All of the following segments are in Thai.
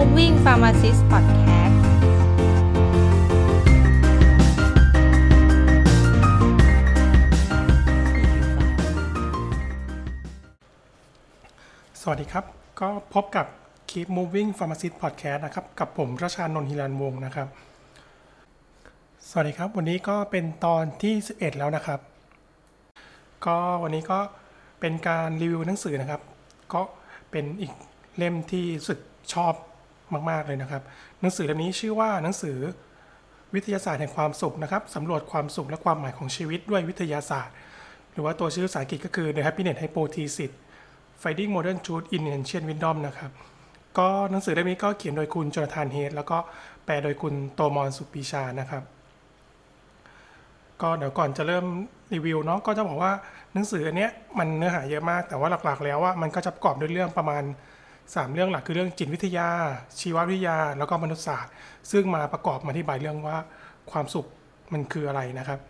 Moving Pharmacist Podcast สวัสดีครับ ก็พบกับ Keep Moving Pharmacist Podcast นะครับ กับผมรชานนทิรันวงศ์นะครับ สวัสดีครับ วันนี้ก็เป็นตอนที่ 11 แล้วนะครับ ก็วันนี้ก็เป็นการรีวิวหนังสือนะครับ ก็เป็นอีกเล่มที่สึกชอบ มาก ๆ เลยนะครับ หนังสือเล่มนี้ชื่อว่าหนังสือวิทยาศาสตร์แห่งความสุขนะครับสำรวจความสุขและความหมายของชีวิตด้วยวิทยาศาสตร์ หรือว่าตัวชื่อภาษาอังกฤษก็คือ The Happiness Hypothesis Finding Modern Truth in Ancient Wisdom นะครับก็หนังสือเล่มนี้ก็เขียนโดยคุณจนาธานเฮดแล้วก็แปลโดยคุณโตมอนสุปีชานะครับ ก็เดี๋ยวก่อนจะเริ่มรีวิวเนาะก็จะบอกว่าหนังสืออันเนี้ยมันเนื้อหาเยอะมาก แต่ว่าหลักๆ แล้วว่ามันก็จะประกอบด้วยเรื่องประมาณ 3 เรื่องหลักคือเรื่องจิตวิทยา ชีววิทยา แล้วก็มนุษยศาสตร์ ซึ่งมาประกอบมาอธิบายเรื่องว่าความสุขมันคืออะไรนะครับ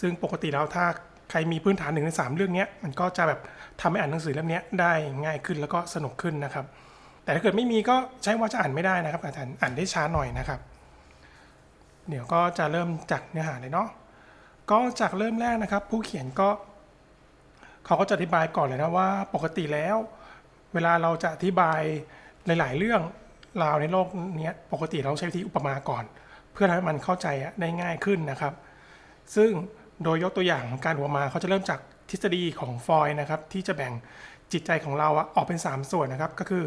ซึ่งปกติแล้วถ้าใครมีพื้นฐานหนึ่งในสามเรื่องนี้มันก็จะแบบทำให้อ่านหนังสือเล่มนี้ได้ง่ายขึ้นแล้วก็สนุกขึ้นนะครับ แต่ถ้าเกิดไม่มีก็ใช้ว่าจะอ่านไม่ได้นะครับอาจารย์อ่านได้ช้าหน่อยนะครับ เดี๋ยวก็จะเริ่มจากเนื้อหาเลยเนาะก็จากเริ่มแรกนะครับ ผู้เขียนก็เขาก็จะอธิบายก่อนเลยนะว่าปกติแล้ว เวลาเราจะอธิบายหลาย ๆ เรื่องราวในโลกนี้ปกติเราใช้วิธีอุปมาก่อน เพื่อให้มันเข้าใจได้ง่ายขึ้นนะครับ ซึ่งโดยยกตัวอย่างการอุปมาเขาจะเริ่มจากทฤษฎีของฟอยนะครับที่จะแบ่งจิตใจของเราออกเป็น 3 ส่วนนะครับ ก็คือ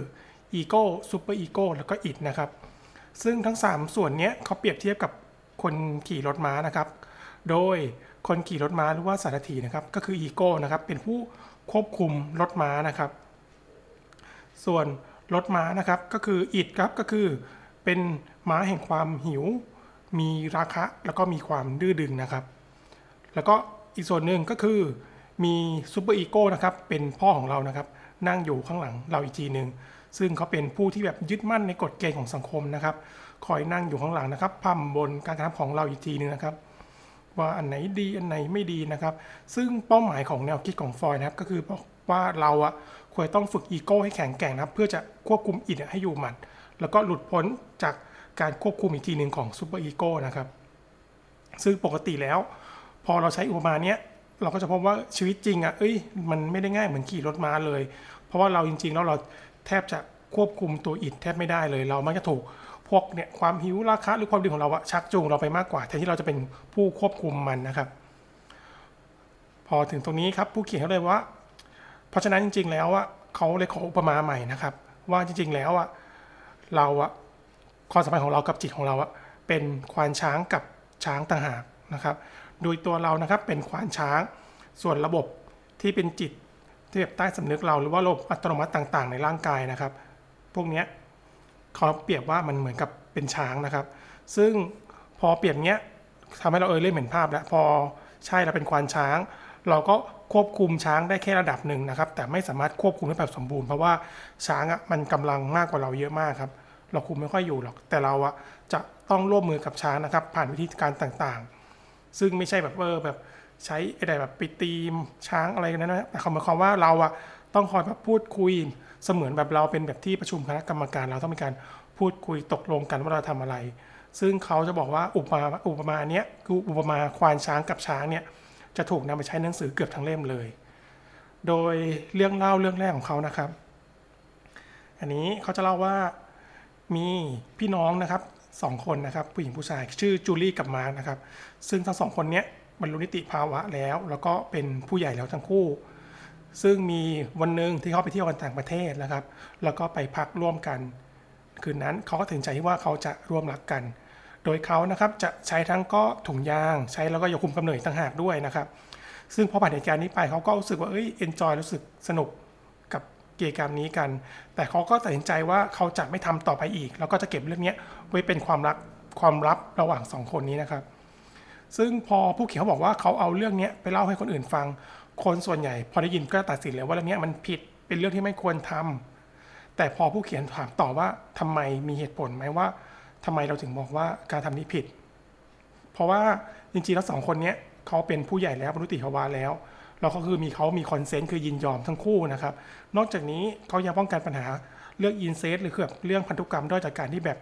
ego superego แล้วก็ id นะครับ ซึ่งทั้ง 3 ส่วนนี้เขาเปรียบเทียบกับคนขี่รถม้านะครับ โดยคนขี่รถม้าหรือว่าสารถีนะครับ ก็คืออีโก้นะครับเป็นผู้ควบคุมรถม้านะครับ ส่วนรถม้านะครับก็คือ id ครับก็คือเป็นม้าแห่งความหิว มีราคะแล้วก็มีความดื้อดึงนะครับ แล้วก็อีกส่วนหนึ่งก็คือมีsuperego นะครับเป็นพ่อของเรานะครับ นั่งอยู่ข้างหลังเราอีกทีหนึ่งซึ่งเขาเป็นผู้ที่แบบยึดมั่นในกฎเกณฑ์ของสังคมนะครับคอยนั่งอยู่ข้างหลังนะครับพร่ำบ่นการกระทำของเราอีกทีหนึงนะครับ ว่าอันไหนดีอันไหนไม่ดีนะครับ ซึ่งเป้าหมายของแนวคิดของฟรอยด์นะครับก็คือบอก ว่าเราอะควรต้องฝึกอีโก้ให้แข็งแกร่งนะเพื่อจะควบคุม id ให้อยู่หมัดแล้วก็หลุดพ้นจากการควบคุมอีกทีหนึ่งของ superego นะครับ ซึ่งปกติแล้ว พอเราใช้อุปมาเนี้ยเราก็จะพบว่าชีวิตจริงอะ่ะเอ้ย มันไม่ได้ง่ายเหมือนขี่รถม้าเลย เพราะว่าเราจริงๆแล้วเราแทบจะควบคุมตัวอิดแทบไม่ได้เลย เรามักจะถูกพวกเนี่ยความหิวราคะหรือความดีของเราอะชักจูงเราไปมากกว่าแทนที่เราจะเป็นผู้ควบคุมมันนะครับ พอถึงตรงนี้ครับผู้เขียนเขาเลยว่า เพราะฉะนั้นจริง ๆ แล้วอะเขาเลยขออุปมาใหม่นะครับ ว่าจริง ๆ แล้วอะเราอะความสัมพันธ์ของเรากับจิตของเราอะเป็นควานช้างกับช้างต่างหากนะครับโดยตัวเรานะครับเป็นควานช้าง ส่วนระบบที่เป็นจิตที่แบบใต้สำนึกเราหรือว่าระบบอัตโนมัติต่าง ๆ ในร่างกายนะครับ พวกเนี้ยเขาเปรียบว่ามันเหมือนกับเป็นช้างนะครับ ซึ่งพอเปรียบเนี้ยทำให้เราเออเริ่มเห็นภาพแล้วพอใช่เราเป็นควานช้าง เราก็ควบคุมช้างได้แค่ระดับหนึ่งนะครับ แต่ไม่สามารถควบคุมได้แบบสมบูรณ์เพราะว่าช้างอะมันกำลังมากกว่าเราเยอะมากครับ เราคุมไม่ค่อยอยู่หรอก แต่เราอะจะต้องร่วมมือกับช้างนะครับ ผ่านวิธีการต่างๆ ซึ่งไม่ใช่แบบเออแบบใช้อะไรแบบไปตีมช้างอะไรกันนั้นนะแต่เขาหมายความว่าเราอะต้องคอยแบบพูดคุยเสมือนแบบเราเป็นแบบที่ประชุมคณะกรรมการ เราต้องมีการพูดคุยตกลงกันว่าเราทำอะไร ซึ่งเขาจะบอกว่าอุปมาอุปมาเนี้ยคืออุปมาควานช้างกับช้างเนี่ย จะถูกนำไปใช้หนังสือเกือบทั้งเล่มเลย โดยเรื่องเล่าเรื่องแรกของเขานะครับ อันนี้เขาจะเล่าว่ามีพี่น้องนะครับสองคนนะครับผู้หญิงผู้ชายชื่อจูลี่กับมาร์นะครับ ซึ่งทั้งสองคนเนี้ยบรรลุนิติภาวะแล้ว แล้วก็เป็นผู้ใหญ่แล้วทั้งคู่ ซึ่งมีวันหนึ่งที่เขาไปเที่ยวกันต่างประเทศนะครับ แล้วก็ไปพักร่วมกัน คืนนั้นเขาก็ถึงใจที่ว่าเขาจะร่วมรักกัน โดยเขานะครับจะใช้ทั้งก็ถุงยาง ใช้แล้วก็ยาคุมกำเนิดต่างหากด้วยนะครับ ซึ่งพอผ่านเหตุการณ์นี้ไปเขาก็รู้สึกว่าเอ้ยเอนจอยรู้สึกสนุกกับกิจกรรมนี้กัน แต่เขาก็ตัดสินใจว่าเขาจะไม่ทำต่อไปอีก แล้วก็จะเก็บเรื่องนี้ไว้เป็นความรักความลับระหว่างสองคนนี้นะครับ ซึ่งพอผู้เขียนเขาบอกว่าเขาเอาเรื่องนี้ไปเล่าให้คนอื่นฟัง คนส่วนใหญ่ พอได้ยินก็ตัดสินเลยว่าเรื่องนี้มันผิดเป็นเรื่องที่ไม่ควรทำแต่พอผู้เขียนถามต่อว่าทำไมมีเหตุผลไหมว่า ทำไมเราถึงบอกว่าการทำนี้ผิด เพราะว่าจริงๆแล้วสองคนเนี้ยเขาเป็นผู้ใหญ่แล้วบรรลุนิติภาวะแล้วแล้วก็คือมีเขามี consent คือยินยอมทั้งคู่นะครับ นอกจากนี้เขายังป้องกันปัญหาเรื่อง incest หรือแบบเรื่องพันธุกรรมด้วยจากการที่แบบ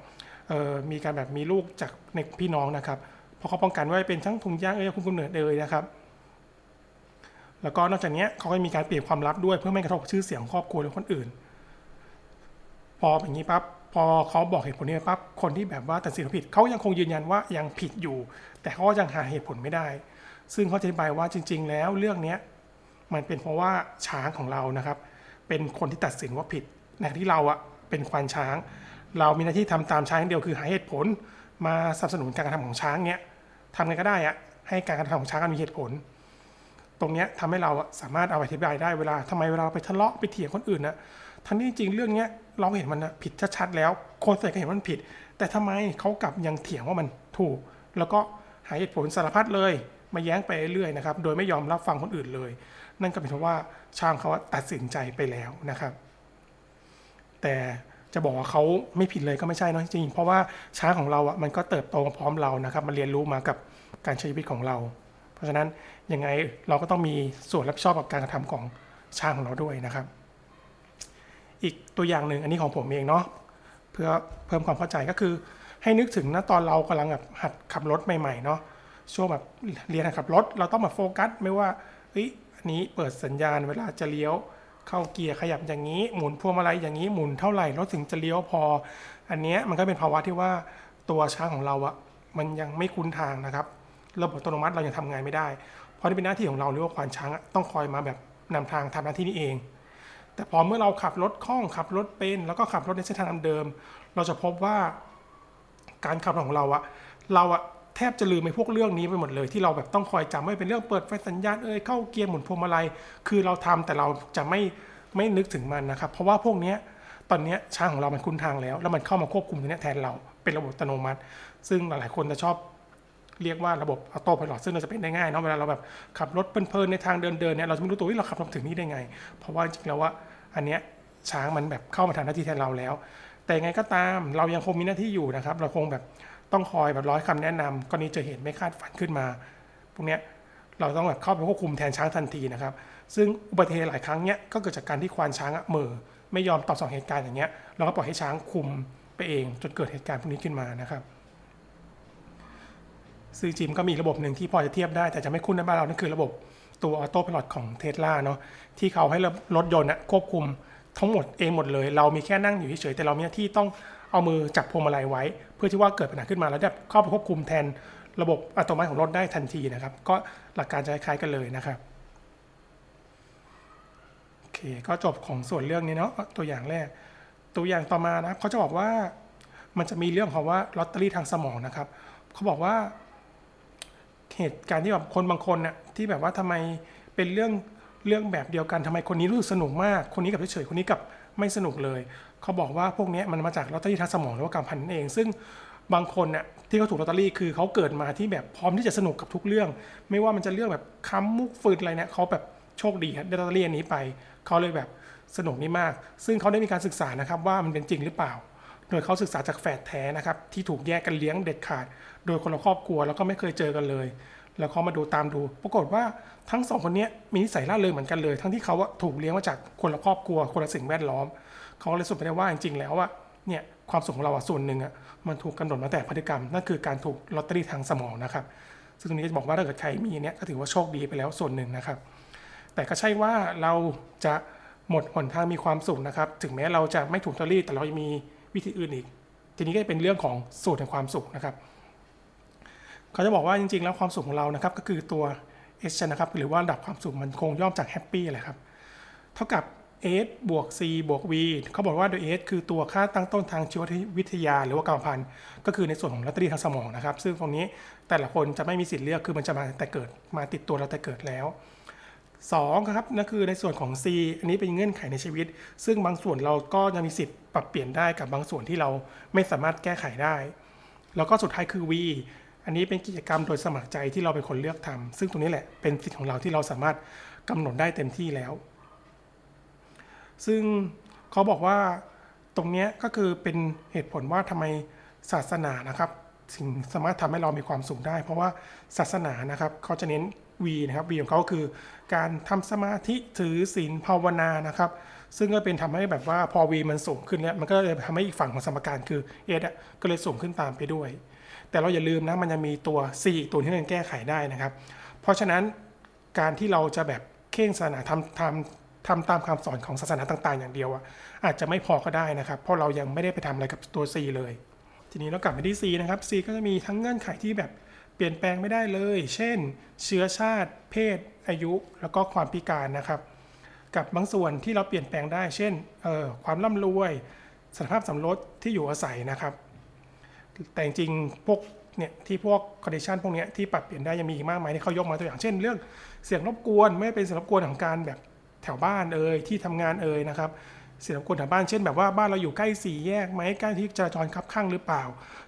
มีการแบบมีลูกจากในพี่น้องนะครับเพราะเขาป้องกันไว้เป็นทั้งถุงย่างเอ้ยคุมกำเนิดเอยนะครับ แล้วก็นอกจากนี้เขาก็มีการปิดเป็นความลับด้วยเพื่อไม่กระทบชื่อเสียงของครอบครัวหรือคนอื่น พออย่างนี้ปั๊บ พอเขาบอกเหตุผลนี้ปั๊บคนที่แบบว่าตัดสินผิดเขายังคงยืนยันว่ายังผิดอยู่ แต่เขาก็ยังหาเหตุผลไม่ได้ ซึ่งเขาจะอธิบายว่าจริง ๆ แล้วเรื่องนี้มันเป็นเพราะว่าช้างของเรานะครับ เป็นคนที่ตัดสินว่าผิดในขณะที่เราอะเป็นควานช้าง เรามีหน้าที่ทำตามช้างเดียวคือหาเหตุผล มาสนับสนุนการกระทำของช้างเนี้ยทำไงก็ได้อะให้การกระทำของช้างมีเหตุผล ตรงเนี้ยทำให้เราสามารถเอาไปอธิบายได้เวลาทำไมเวลาไปทะเลาะไปเถียงคนอื่นนะ ทั้งที่จริงเรื่องเนี้ยเราเห็นมันนะผิดชัดๆแล้ว คนส่วนใหญ่ก็เห็นมันผิด แต่ทำไมเขากลับยังเถียงว่ามันถูก แล้วก็หาเหตุผลสารพัดเลย มาแย้งไปเรื่อยๆนะครับ โดยไม่ยอมรับฟังคนอื่นเลย นั่นก็เป็นเพราะว่าชางเขาตัดสินใจไปแล้วนะครับ แต่จะบอกว่าเขาไม่ผิดเลยก็ไม่ใช่เนอะจริงเพราะว่าช้างของเราอะมันก็เติบโตมาพร้อมเรานะครับมันเรียนรู้มากับการใช้ชีวิตของเรา เพราะฉะนั้นยังไงเราก็ต้องมีส่วนรับผิดชอบกับการกระทำของช้างของเราด้วยนะครับ อีกตัวอย่างหนึ่งอันนี้ของผมเองเนาะเพื่อเพิ่มความเข้าใจก็คือ ให้นึกถึงนะตอนเรากำลังแบบหัดขับรถใหม่ๆเนาะช่วงแบบเรียนหัดขับรถ เราต้องมาโฟกัสไม่ว่าเฮ้ยอันนี้เปิดสัญญาณเวลาจะเลี้ยวเข้าเกียร์ขยับอย่างนี้หมุนพวงมาลัยอย่างนี้หมุนเท่าไหร่รถถึงจะเลี้ยวพอ อันเนี้ยมันก็เป็นภาวะที่ว่าตัวช้างของเราอะมันยังไม่คุ้นทางนะครับ ระบบอัตโนมัติเรายังทำงานไม่ได้ เพราะนี่เป็นหน้าที่ของเราหรือว่าควานช้างต้องคอยมาแบบนำทางทำหน้าที่นี้เอง แต่พอเมื่อเราขับรถคล่องขับรถเป็น แล้วก็ขับรถในเส้นทางเดิม เราจะพบว่าการขับของเราอะเราอะแทบจะลืมไปพวกเรื่องนี้ไปหมดเลย ที่เราแบบต้องคอยจำไม่เป็นเรื่องเปิดไฟสัญญาณเอ่ยเข้าเกียร์หมุนพวงมาลัยคือเราทำแต่เราจะไม่ไม่นึกถึงมันนะครับ เพราะว่าพวกเนี้ยตอนเนี้ยช้างของเรามันคุ้นทางแล้ว แล้วมันเข้ามาควบคุมตรงเนี้ยแทนเราเป็นระบบอัตโนมัติ ซึ่งหลายๆคนจะชอบ เรียกว่าระบบออโต้พายโซึ่งเราจะเป็นได้ง่ายเนาะเวลาเราแบบขับรถเพลินๆในทางเดินๆเนี่ยเราจะไม่รู้ตัวว่าเราขับรถถึงนี่ได้ไง เพราะว่าจริงๆแล้วว่าอันเนี้ยช้างมันแบบเข้ามาทำหน้าที่แทนเราแล้ว แต่ไงก็ตามเรายังคงมีหน้าที่อยู่นะครับ เราคงแบบต้องคอยแบบร้อยคำแนะนำกรณีเจอเหตุไม่คาดฝันขึ้นมาพวกเนี้ยเราต้องแบบเข้าไปควบคุมแทนช้างทันทีนะครับ ซึ่งอุบัติเหตุหลายครั้งเนี้ยก็เกิดจากการที่ควานช้างอะเม่อไม่ยอมตอบสนองเหตุการณ์อย่างเงี้ยเราก็ปล่อยให้ช้างคุมไปเองจนเกิดเหตุการณ์พวกนี้ขึ้นมานะครับ ซึ่งจิมก็มีระบบหนึ่งที่พอจะเทียบได้ แต่จะไม่คุ้นในบ้านเรานั่นคือระบบตัวออโต้พ l o t ของเทสลาเนาะที่เขาให้รถยนต์ควบคุมทั้งหมดเองหมดเลย เรามีแค่นั่งอยู่เฉยแต่เรามีหน้าที่ต้องเอามือจับพวงมาลัยไว้ เพื่อที่ว่าเกิดปัญหาขึ้นมาแล้วจะเข้าไปควบคุมแทนระบบอัตโนมัติของรถได้ทันทีนะครับ ก็หลักการจะคล้ายกันเลยนะครับโอเคก็จบของส่วนเรื่องนี้เนาะตัวอย่างแรก ตัวอย่างต่อมานะครับเขาจะบอกว่ามันจะมีเรื่องของว่าลอตเตอรี่ทางสมองนะครับเขาบอกว่า เหตุการณ์ที่แบบคนบางคนน่ะที่แบบว่าทำไมเป็นเรื่องเรื่องแบบเดียวกันทำไมคนนี้รู้สึกสนุกมาก คนนี้กับเฉยๆคนนี้กับไม่สนุกเลย เขาบอกว่าพวกนี้มันมาจากลอตเตอรี่ทางสมองหรือว่าการพันนั่นเอง ซึ่งบางคนน่ะที่เขาถูกลอตเตอรี่คือเขาเกิดมาที่แบบพร้อมที่จะสนุกกับทุกเรื่อง ไม่ว่ามันจะเรื่องแบบค้ำมุกฟืดอะไรเนี่ยเขาแบบโชคดีได้ลอตเตอรี่อันนี้ไปเขาเลยแบบสนุกนี่มาก ซึ่งเขาได้มีการศึกษานะครับว่ามันเป็นจริงหรือเปล่า โดยเขาศึกษาจากแฝดแท้นะครับที่ถูกแยกกันเลี้ยงเด็ดขาด โดยคนละครอบครัวแล้วก็ไม่เคยเจอกันเลย แล้วเขามาดูตามดู ปรากฏว่าทั้งสองคนนี้มีนิสัยร่าเริงเหมือนกันเลย ทั้งที่เขาถูกเลี้ยงมาจากคนละครอบครัว คนละสิ่งแวดล้อม เขาก็เลยสรุปไปได้ว่าจริงๆแล้วอะเนี่ยความสุขของเราส่วนหนึ่งอะมันถูกกำหนดมาแต่พฤติกรรมนั่นคือการถูกลอตเตอรี่ทางสมองนะครับซึ่งตรงนี้จะบอกว่าถ้าเกิดใครมีเนี่ยก็ถือว่าโชคดีไปแล้วส่วนหนึ่งนะครับ แต่ก็ใช่ว่าเราจะหมดหนทางมีความสุขนะครับ ถึงแม้เราจะไม่ถูกลอตเตอรี่แต่เรายังมี วิธีอื่นอีก ทีนี้ก็เป็นเรื่องของสูตรแห่งความสุขนะครับ เขาจะบอกว่าจริงๆ แล้วความสุขของเรานะครับก็คือตัว S นะครับหรือว่าระดับความสุขมันคงย่อมจากแฮปปี้แหละครับ เท่ากับ S บวก C บวก V เขาบอกว่าโดย S คือตัวค่าตั้งต้นทางชีววิทยา หรือว่ากรรมพันธุ์ก็คือในส่วนของลอตเตอรี่ทางสมองนะครับ ซึ่งตรงนี้แต่ละคนจะไม่มีสิทธิ์เลือกคือมันจะมาแต่เกิดมาติดตัวเราแต่เกิดแล้ว 2ครับนั่นคือในส่วนของ C อันนี้เป็นเงื่อนไขในชีวิต ซึ่งบางส่วนเราก็ยังมีสิทธิ์ปรับเปลี่ยนได้กับบางส่วนที่เราไม่สามารถแก้ไขได้ แล้วก็สุดท้ายคือ V อันนี้เป็นกิจกรรมโดยสมัครใจที่เราเป็นคนเลือกทำซึ่งตรงนี้แหละเป็นสิทธิ์ของเราที่เราสามารถกำหนดได้เต็มที่แล้ว ซึ่งเขาบอกว่าตรงนี้ก็คือเป็นเหตุผลว่าทำไมศาสนานะครับถึงสามารถทำให้เรามีความสุขได้ เพราะว่าศาสนานะครับเขาจะเน้น V นะครับ V ของเขาคือการทำสมาธิถือศีลภาวนานะครับ ซึ่งก็เป็นทำให้แบบว่าพอ V มันสูงขึ้นเนี่ยมันก็เลยทำให้อีกฝั่งของสมการคือ S อะก็เลยสูงขึ้นตามไปด้วย แต่เราอย่าลืมนะมันยังมีตัว C อีกตัวที่มันแก้ไขได้นะครับ เพราะฉะนั้นการที่เราจะแบบเข่งศาสนาทำทำทำตามคำสอนของศาสนาต่าง ๆ อย่างเดียวอะอาจจะไม่พอก็ได้นะครับ เพราะเรายังไม่ได้ไปทำอะไรกับตัว C เลย ทีนี้เรากลับไปที่ C นะครับ C ก็จะมีทั้งเงื่อนไขที่แบบ ปลี่ยนแปลงไม่ได้เลย เช่น เชื้อชาติ เพศ อายุ แล้วก็ความพิการนะครับ กับบางส่วนที่เราเปลี่ยนแปลงได้ เช่นออความร่ำรวย สภาพสำรสที่อยู่อาศัยนะครับ แต่จริงพวกเนี่ยที่พวกคอนดิชันพวกนี้ที่ปรับเปลี่ยนได้ยังมีอีกมากมายที่เขายกมาตัวอย่างเช่น เรื่องเสียงรบกวนไม่เป็นเสียงรบกวนของการแบบแถวบ้านเอ่ยที่ทำงานเอ่ยนะครับเสียงรบกวนแถวบ้านเช่นแบบว่าบ้านเราอยู่ใกล้สี่แยกไหมใกล้ที่จราจรคับข้างหรือเปล่า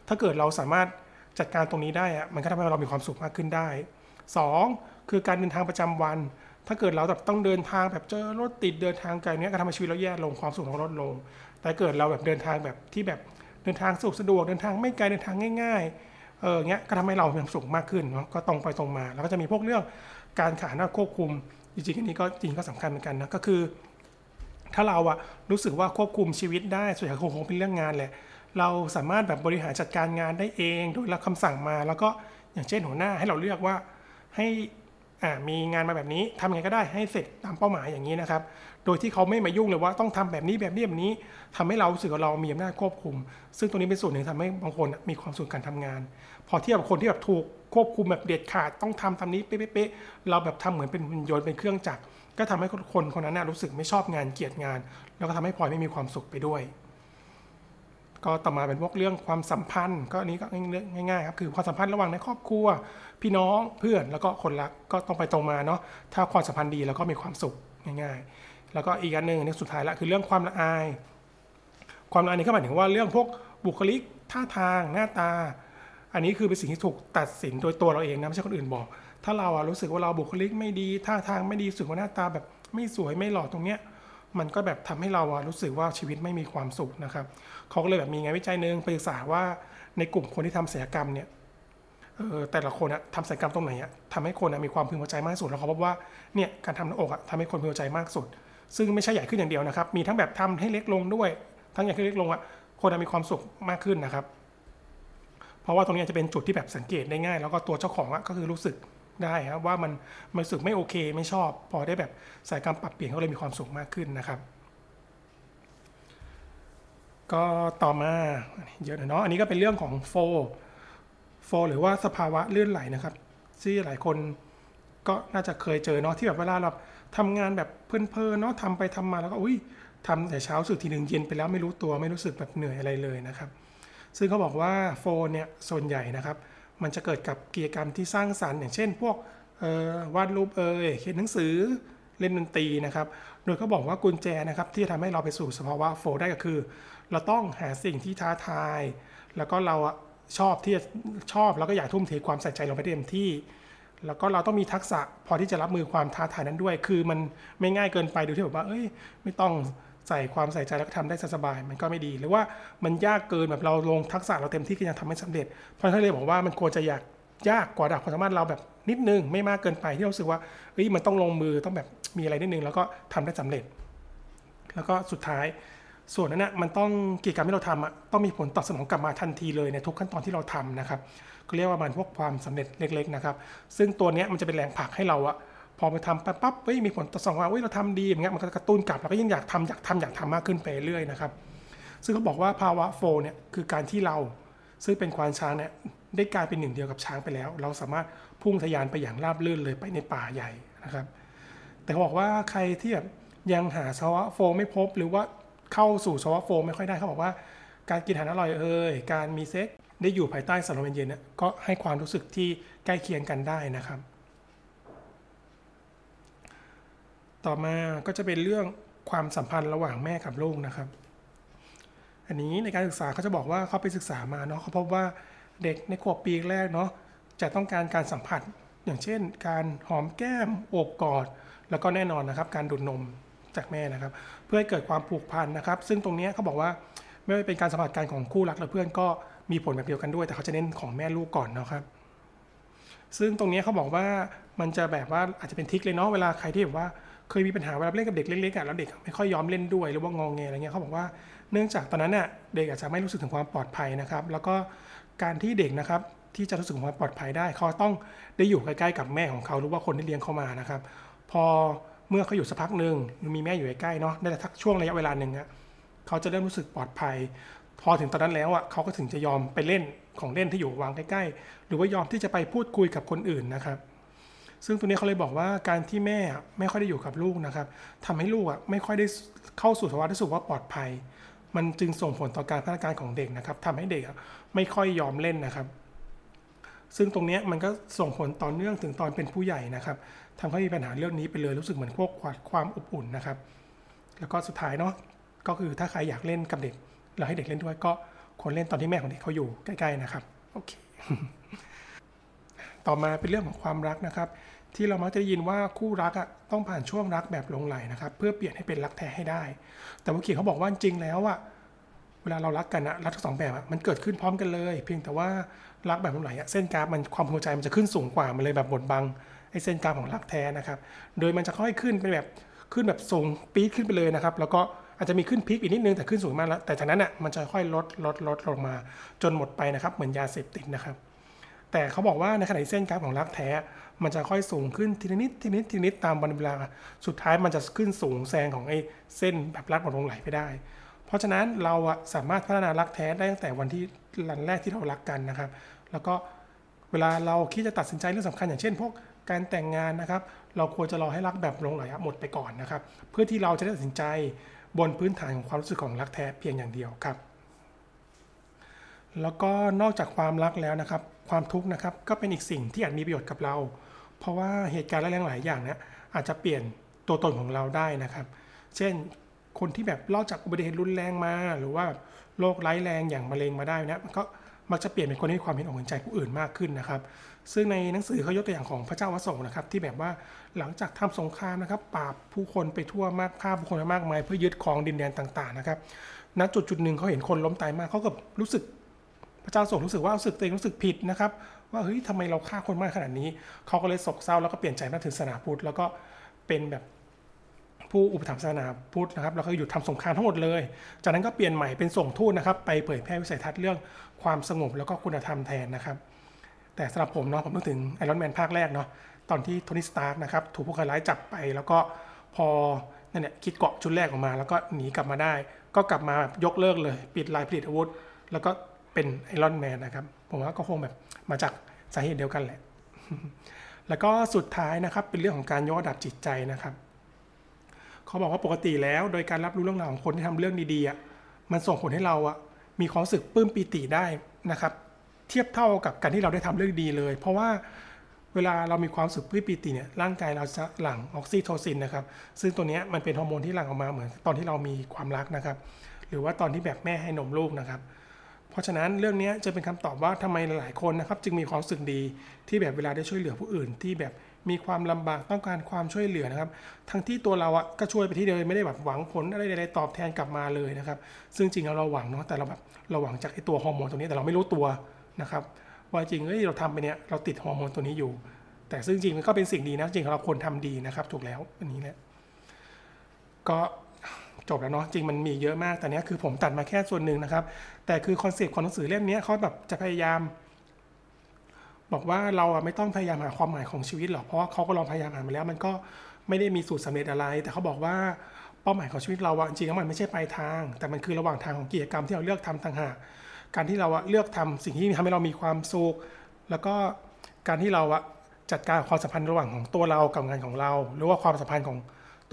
ถ้าเกิดเราสามารถ จัดการตรงนี้ได้อะมันก็ทำให้เรามีความสุขมากขึ้นได้สองคือการเดินทางประจำวัน ถ้าเกิดเราแบบต้องเดินทางแบบเจอรถติดเดินทางไกลเนี้ยก็ทำให้ชีวิตเราแย่ลงความสุขเราลดลง แต่เกิดเราแบบเดินทางแบบที่แบบเดินทางสะดวกสะดวกเดินทางไม่ไกลเดินทางง่าย ๆเออเงี้ยก็ทำให้เรามีความสุขมากขึ้นเนาะก็ตรงไปตรงมา แล้วก็จะมีพวกเรื่องการขาหน้าควบคุมจริงๆอันนี้ก็จริงก็สำคัญเหมือนกันนะก็คือ ถ้าเราอะรู้สึกว่าควบคุมชีวิตได้ส่วนใหญ่คงคงเป็นเรื่องงานแหละ เราสามารถแบบบริหารจัดการงานได้เองโดยรับคำสั่งมา แล้วก็อย่างเช่นหัวหน้าให้เราเลือกว่าให้อ่ามีงานมาแบบนี้ทำยังไงก็ได้ให้เสร็จตามเป้าหมายอย่างนี้นะครับ โดยที่เขาไม่มายุ่งเลยว่าต้องทำแบบนี้แบบนี้แบบนี้ทำให้เราสึกว่าเรามีอำนาจควบคุม ซึ่งตรงนี้เป็นส่วนหนึ่งทำให้บางคนมีความสุขการทำงาน พอเทียบกับคนที่แบบถูกควบคุมแบบเด็ดขาดต้องทำตามนี้เป๊ะๆเราแบบทำเหมือนเป็นหุ่นยนต์เป็นเครื่องจักรก็ทำให้คนคนนั้นนะรู้สึกไม่ชอบงานเกลียดงาน แล้วก็ทำให้พลอยไม่มีความสุขไปด้วย ก็ต่อมาเป็นพวกเรื่องความสัมพันธ์ ก็อันนี้ก็ง่ายๆครับคือความสัมพันธ์ระหว่างในครอบครัว พี่น้องเพื่อนแล้วก็คนรักก็ต้องไปตรงมาเนาะถ้าความสัมพันธ์ดีแล้วก็มีความสุขง่าย ๆ แล้วก็อีกอันหนึ่งอันนี้สุดท้ายละคือเรื่องความละอาย ความละอายนี้ก็หมายถึงว่าเรื่องพวกบุคลิกท่าทางหน้าตา อันนี้คือเป็นสิ่งที่ถูกตัดสินโดยตัวเราเองนะไม่ใช่คนอื่นบอก ถ้าเราอะรู้สึกว่าเราบุคลิกไม่ดีท่าทางไม่ดีสึกว่าหน้าตาแบบไม่สวยไม่หล่อตรงเนี้ย มันก็แบบทำให้เราอะรู้สึกว่าชีวิตไม่มีความสุขนะครับเขาก็เลยแบบมีงานวิจัยหนึ่งไปศึกษาว่าในกลุ่มคนที่ทำศัลยกรรมเนี่ยเออแต่ละคนอะทำศัลยกรรมตรงไหนอะทำให้คนอะมีความพึงพอใจมากที่สุดแล้วเขาพบว่าเนี่ยการทำหน้าอกอะทำให้คนพึงพอใจมากสุด ซึ่งไม่ใช่ใหญ่ขึ้นอย่างเดียวนะครับ มีทั้งแบบทำให้เล็กลงด้วย ทั้งใหญ่ขึ้นเล็กลงอะคนอะมีความสุขมากขึ้นนะครับ เพราะว่าตรงนี้จะเป็นจุดที่แบบสังเกตได้ง่าย แล้วก็ตัวเจ้าของอะก็คือรู้สึก ได้ครับว่ามันมันรู้สึกไม่โอเคไม่ชอบ พอได้แบบสายการปรับเปลี่ยนเขาเลยมีความสุขมากขึ้นนะครับ ก็ต่อมาเยอะเนาะอันนี้ก็เป็นเรื่องของโฟโฟหรือว่าสภาวะลื่นไหลนะครับที่หลายคนก็น่าจะเคยเจอเนาะที่แบบเวลาเราทำงานแบบเพลินๆเนาะทำไปทำมาแล้วก็อุ้ยทำแต่เช้าสุดทีหนึ่งเย็นไปแล้วไม่รู้ตัวไม่รู้สึกแบบเหนื่อยอะไรเลยนะครับ ซึ่งเขาบอกว่าโฟนเนี่ยส่วนใหญ่นะครับ มันจะเกิดกับกิจกรรมที่สร้างสรรค์อย่างเช่น พวกวาดรูปเอ่ยเขียนหนังสือเล่นดนตรีนะครับ โดยเขาบอกว่ากุญแจนะครับที่จะทำให้เราไปสู่สภาวะโฟได้ก็คือ เราต้องหาสิ่งที่ท้าทาย แล้วก็เราชอบที่ชอบแล้วก็อยากทุ่มเทความใส่ใจลงไปเต็มที่ แล้วก็เราต้องมีทักษะพอที่จะรับมือความท้าทายนั้นด้วย คือมันไม่ง่ายเกินไปดูที่แบบว่าเอ้ยไม่ต้อง ใส่ความใส่ใจแล้วก็ทำได้สบายมันก็ไม่ดี หรือว่ามันยากเกินแบบเราลงทักษะเราเต็มที่ก็ยังทำไม่สำเร็จ เพราะฉะนั้นเลยบอกว่ามันควรจะอยากยากกว่าดักความสามารถเราแบบนิดนึงไม่มากเกินไปที่เราสึกว่าเอ้ยมันต้องลงมือต้องแบบมีอะไรนิดนึง แล้วก็ทำได้สำเร็จ แล้วก็สุดท้ายส่วนนั้นนะมันต้องกิจกรรมที่เราทำอะต้องมีผลตอบสนองกลับมาทันทีเลยในทุกขั้นตอนที่เราทำนะครับก็เรียกว่ามันพวกความสำเร็จเล็ก ๆ นะครับ ซึ่งตัวเนี้ยมันจะเป็นแรงผลักให้เราอะ อไปทำปั๊บปั๊บเฮ้ยมีผลตอบสนองว่าเฮ้ยเราทำดีอย่างเงี้ยมันก็กระตุ้นกลับเราก็ยิ่งอยากทำอยากทำอยากทำมากขึ้นไปเรื่อยนะครับ ซึ่งเขาบอกว่าภาวะโฟเนี่ยคือการที่เราซึ่งเป็นควานช้างเนี่ยได้กลายเป็นหนึ่งเดียวกับช้างไปแล้ว เราสามารถพุ่งทะยานไปอย่างราบรื่นเลยไปในป่าใหญ่นะครับ แต่เขาบอกว่าใครที่แบบยังหาภาวะโฟไม่พบ หรือว่าเข้าสู่ภาวะโฟไม่ค่อยได้เขาบอกว่า การกินอาหารอร่อยเอ่ยการมีเซ็กได้อยู่ภายใต้สารลมเย็นเนี่ยก็ให้ความรู้สึกที่ใกล้เคียงกันได้นะครับ ต่อมาก็จะเป็นเรื่องความสัมพันธ์ระหว่างแม่กับลูกนะครับ อันนี้ในการศึกษาเขาจะบอกว่าเขาไปศึกษามาเนาะเขาพบว่าเด็กในขวบปีแรกเนาะจะต้องการการสัมผัส อย่างเช่น การหอมแก้มโอบกอด แล้วก็แน่นอนนะครับ การดูดนมจากแม่นะครับ เพื่อให้เกิดความผูกพันนะครับ ซึ่งตรงนี้เขาบอกว่าไม่ว่าเป็นการสัมผัสกันของคู่รักหรือเพื่อนก็มีผลแบบเดียวกันด้วย แต่เขาจะเน้นของแม่ลูกก่อนนะครับ ซึ่งตรงนี้เขาบอกว่ามันจะแบบว่าอาจจะเป็นทริคเลยเนาะเวลาใครที่แบบว่า เคยมีปัญหาเวลาเล่นกับเด็กเล็กๆอะแล้วเด็กไม่ค่อยยอมเล่นด้วยหรือว่างองแงอะไรเงี้ยเขาบอกว่าเนื่องจากตอนนั้นน่ะเด็กอาจจะไม่รู้สึกถึงความปลอดภัยนะครับ แล้วก็การที่เด็กนะครับที่จะรู้สึกความปลอดภัยได้เขาต้องได้อยู่ใกล้ๆกับแม่ของเขาหรือว่าคนที่เลี้ยงเขามานะครับ พอเมื่อเขาอยู่สักพักหนึ่งมีแม่อยู่ใกล้ๆเนาะได้ทักช่วงระยะเวลาหนึ่งอะเขาจะเริ่มรู้สึกปลอดภัย พอถึงตอนนั้นแล้วอะเขาก็ถึงจะยอมไปเล่นของเล่นที่อยู่วางใกล้ๆ หรือว่ายอมที่จะไปพูดคุยกับคนอื่นนะครับ ซึ่งตัวนี้เขาเลยบอกว่าการที่แม่ไม่ค่อยได้อยู่กับลูกนะครับทำให้ลูกอะไม่ค่อยได้เข้าสู่ภาวะที่สุขว่าปลอดภัย มันจึงส่งผลต่อการพัฒนาการของเด็กนะครับทำให้เด็กไม่ค่อยยอมเล่นนะครับ ซึ่งตรงนี้มันก็ส่งผลต่อเนื่องถึงตอนเป็นผู้ใหญ่นะครับทำให้มีปัญหาเรื่องนี้ไปเลยรู้สึกเหมือนพวกความอบอุ่นนะครับ แล้วก็สุดท้ายเนาะก็คือถ้าใครอยากเล่นกับเด็กเราให้เด็กเล่นด้วยก็ควรเล่นตอนที่แม่ของเด็กเขาอยู่ใกล้ ๆนะครับโอเคต่อมาเป็นเรื่องของความรักนะครับ ที่เรามักจะได้ยินว่าคู่รักอะต้องผ่านช่วงรักแบบลงไหลนะครับ เพื่อเปลี่ยนให้เป็นรักแท้ให้ได้ แต่เมื่อกี้เขาบอกว่าจริงแล้วอะเวลาเรารักกันอะรักทั้งสองแบบอะมันเกิดขึ้นพร้อมกันเลย เพียงแต่ว่ารักแบบลงไหลอะเส้นกราฟมันความพอใจมันจะขึ้นสูงกว่ามันเลยแบบบดบังไอ้เส้นกราฟของรักแท้นะครับ โดยมันจะค่อยขึ้นเป็นแบบขึ้นแบบสูงปี๊ดขึ้นไปเลยนะครับ แล้วก็อาจจะมีขึ้นพีคอีกนิดนึงแต่ขึ้นสูงมากแล้ว แต่จากนั้นอะมันจะค่อยลดลดลดลงมาจนหมดไปนะครับ เหมือนยาเสพติดนะครับ แต่เขาบอกว่าในขณะที่เส้นกราฟของรักแท้ มันจะค่อยสูงขึ้นทีละนิดทีนิดทีนิดตามวันเวลา สุดท้ายมันจะขึ้นสูงแซงของไอ้เส้นแบบรักหมดลงไหลไปได้ เพราะฉะนั้นเราอะสามารถพัฒนารักแท้ได้ตั้งแต่วันที่รันแรกที่เรารักกันนะครับ แล้วก็เวลาเราคิดจะตัดสินใจเรื่องสำคัญอย่างเช่น พวกการแต่งงานนะครับ เราควรจะรอให้รักแบบลงไหลหมดไปก่อนนะครับ เพื่อที่เราจะได้ตัดสินใจบนพื้นฐานของความรู้สึกของรักแท้เพียงอย่างเดียวครับ แล้วก็นอกจากความรักแล้วนะครับ ความทุกข์นะครับก็เป็นอีกสิ่งที่อาจมีประโยชน์กับเรา เพราะว่าเหตุการณ์หลายหลายอย่างนะอาจจะเปลี่ยนตัวตนของเราได้นะครับ เช่นคนที่แบบเล่าจากอุบัติเหตุรุนแรงมา หรือว่าโรคร้ายแรงอย่างมะเร็งมาได้นะมันก็มักจะเปลี่ยนเป็นคนที่มีความเห็นอกเห็นใจผู้อื่นมากขึ้นนะครับ ซึ่งในหนังสือเขายกตัวอย่างของพระเจ้าวโสนะครับ ที่แบบว่าหลังจากทำสงครามนะครับปราบผู้คนไปทั่วมากฆ่าผู้คนมากมาย เพื่อยึดครองดินแดนต่าง ๆ นะครับณจุดจุดหนึ่งเขาเห็นคนล้มตายมากเขาก็รู้สึก พระเจ้าทรงรู้สึกว่ารู้สึกตัวเองรู้สึกผิดนะครับ ว่าเฮ้ยทำไมเราฆ่าคนมากขนาดนี้ เขาก็เลยโศกเศร้าแล้วก็เปลี่ยนใจมาถึงศาสนาพุทธแล้วก็เป็นแบบผู้อุปถัมภ์ศาสนาพุทธนะครับแล้วก็หยุดทำสงครามทั้งหมดเลย จากนั้นก็เปลี่ยนใหม่เป็นส่งทูตนะครับ ไปเผยแพร่วิสัยทัศน์เรื่องความสงบแล้วก็คุณธรรมแทนนะครับ แต่สำหรับผมเนาะผมนึกถึงไอรอนแมนภาคแรกเนาะตอนที่โทนี่สตาร์นะครับถูกผู้ก่อการร้ายจับไป แล้วก็พอนั่นเนี่ยคิดเกราะชุดแรกออกมา แล้วก็หนีกลับมาได้ ก็กลับมาแบบยกเลิกเลย ปิดลายผลิตอาวุธ แล้วก็ เป็นไอรอนแมนนะครับ ผมว่าก็คงแบบมาจากสาเหตุเดียวกันแหละ แล้วก็สุดท้ายนะครับเป็นเรื่องของการยกระดับจิตใจนะครับเขาบอกว่าปกติแล้วโดยการรับรู้เรื่องราวของคนที่ทำเรื่องดีๆมันส่งผลให้เราอะมีความรู้สึกปลื้มปีติได้นะครับ เทียบเท่ากับการที่เราได้ทำเรื่องดีเลย เพราะว่าเวลาเรามีความสุขปลื้มปีติเนี่ยร่างกายเราจะหลั่งออกซิโทซินนะครับ ซึ่งตัวนี้มันเป็นฮอร์โมนที่หลั่งออกมาเหมือนตอนที่เรามีความรักนะครับ หรือว่าตอนที่แบบแม่ให้นมลูกนะครับ เพราะฉะนั้นเรื่องนี้จะเป็นคำตอบว่าทำไมหลายคนนะครับจึงมีความรู้สึกดีที่แบบเวลาได้ช่วยเหลือผู้อื่น ที่แบบมีความลำบากต้องการความช่วยเหลือนะครับ ทั้งที่ตัวเราอะก็ช่วยไปที่เดียวไม่ได้แบบหวังผลอะไรใดๆตอบแทนกลับมาเลยนะครับ ซึ่งจริงเราหวังเนาะแต่เราแบบเราหวังจากไอตัวฮอร์โมนตัวนี้แต่เราไม่รู้ตัวนะครับว่าจริงเอ้ยเราทำไปเนี่ยเราติดฮอร์โมนตัวนี้อยู่ แต่ซึ่งจริงมันก็เป็นสิ่งดีนะจริงเราควรทำดีนะครับ ถูกแล้วอันนี้แหละก็ จบแล้วเนาะจริงมันมีเยอะมากแต่เนี้ยคือผมตัดมาแค่ส่วนหนึ่งนะครับ แต่คือ concept ของหนังสือเล่มนี้เขาแบบจะพยายาม บอกว่าเราอะไม่ต้องพยายามหาความหมายของชีวิตหรอกเพราะเขาก็ลองพยายามหามาแล้ว มันก็ไม่ได้มีสูตรสำเร็จอะไร แต่เขาบอกว่าเป้าหมายของชีวิตเราอะจริงแล้วมันไม่ใช่ปลายทาง แต่มันคือระหว่างทางของกิจกรรมที่เราเลือกทำต่างหากการที่เราอะเลือกทำสิ่งที่ทำให้เรามีความสุขแล้วก็การที่เราอะจัดการความสัมพันธ์ระหว่างของตัวเรากับงานของเรา หรือว่าความสัมพันธ์ของ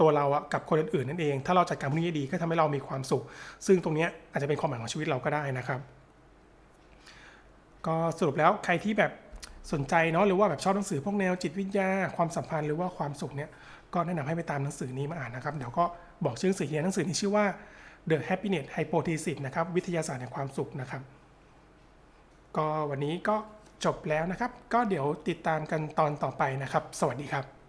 ตัวเราอะกับคนอื่นๆนั่นเอง ถ้าเราจัดการพวกนี้ดีก็ทำให้เรามีความสุข ซึ่งตรงนี้อาจจะเป็นความหมายของชีวิตเราก็ได้นะครับ ก็สรุปแล้วใครที่แบบสนใจเนาะหรือว่าแบบชอบหนังสือพวกแนวจิตวิทยา ความสัมพันธ์หรือว่าความสุขเนี่ยก็แนะนำให้ไปตามหนังสือนี้มาอ่านนะครับ เดี๋ยวก็บอกชื่อหนังสือเรียนหนังสือนี้ชื่อว่า The Happiness Hypothesis นะครับวิทยาศาสตร์แห่งความสุขนะครับ ก็วันนี้ก็จบแล้วนะครับ ก็เดี๋ยวติดตามกันตอนต่อไปนะครับ สวัสดีครับ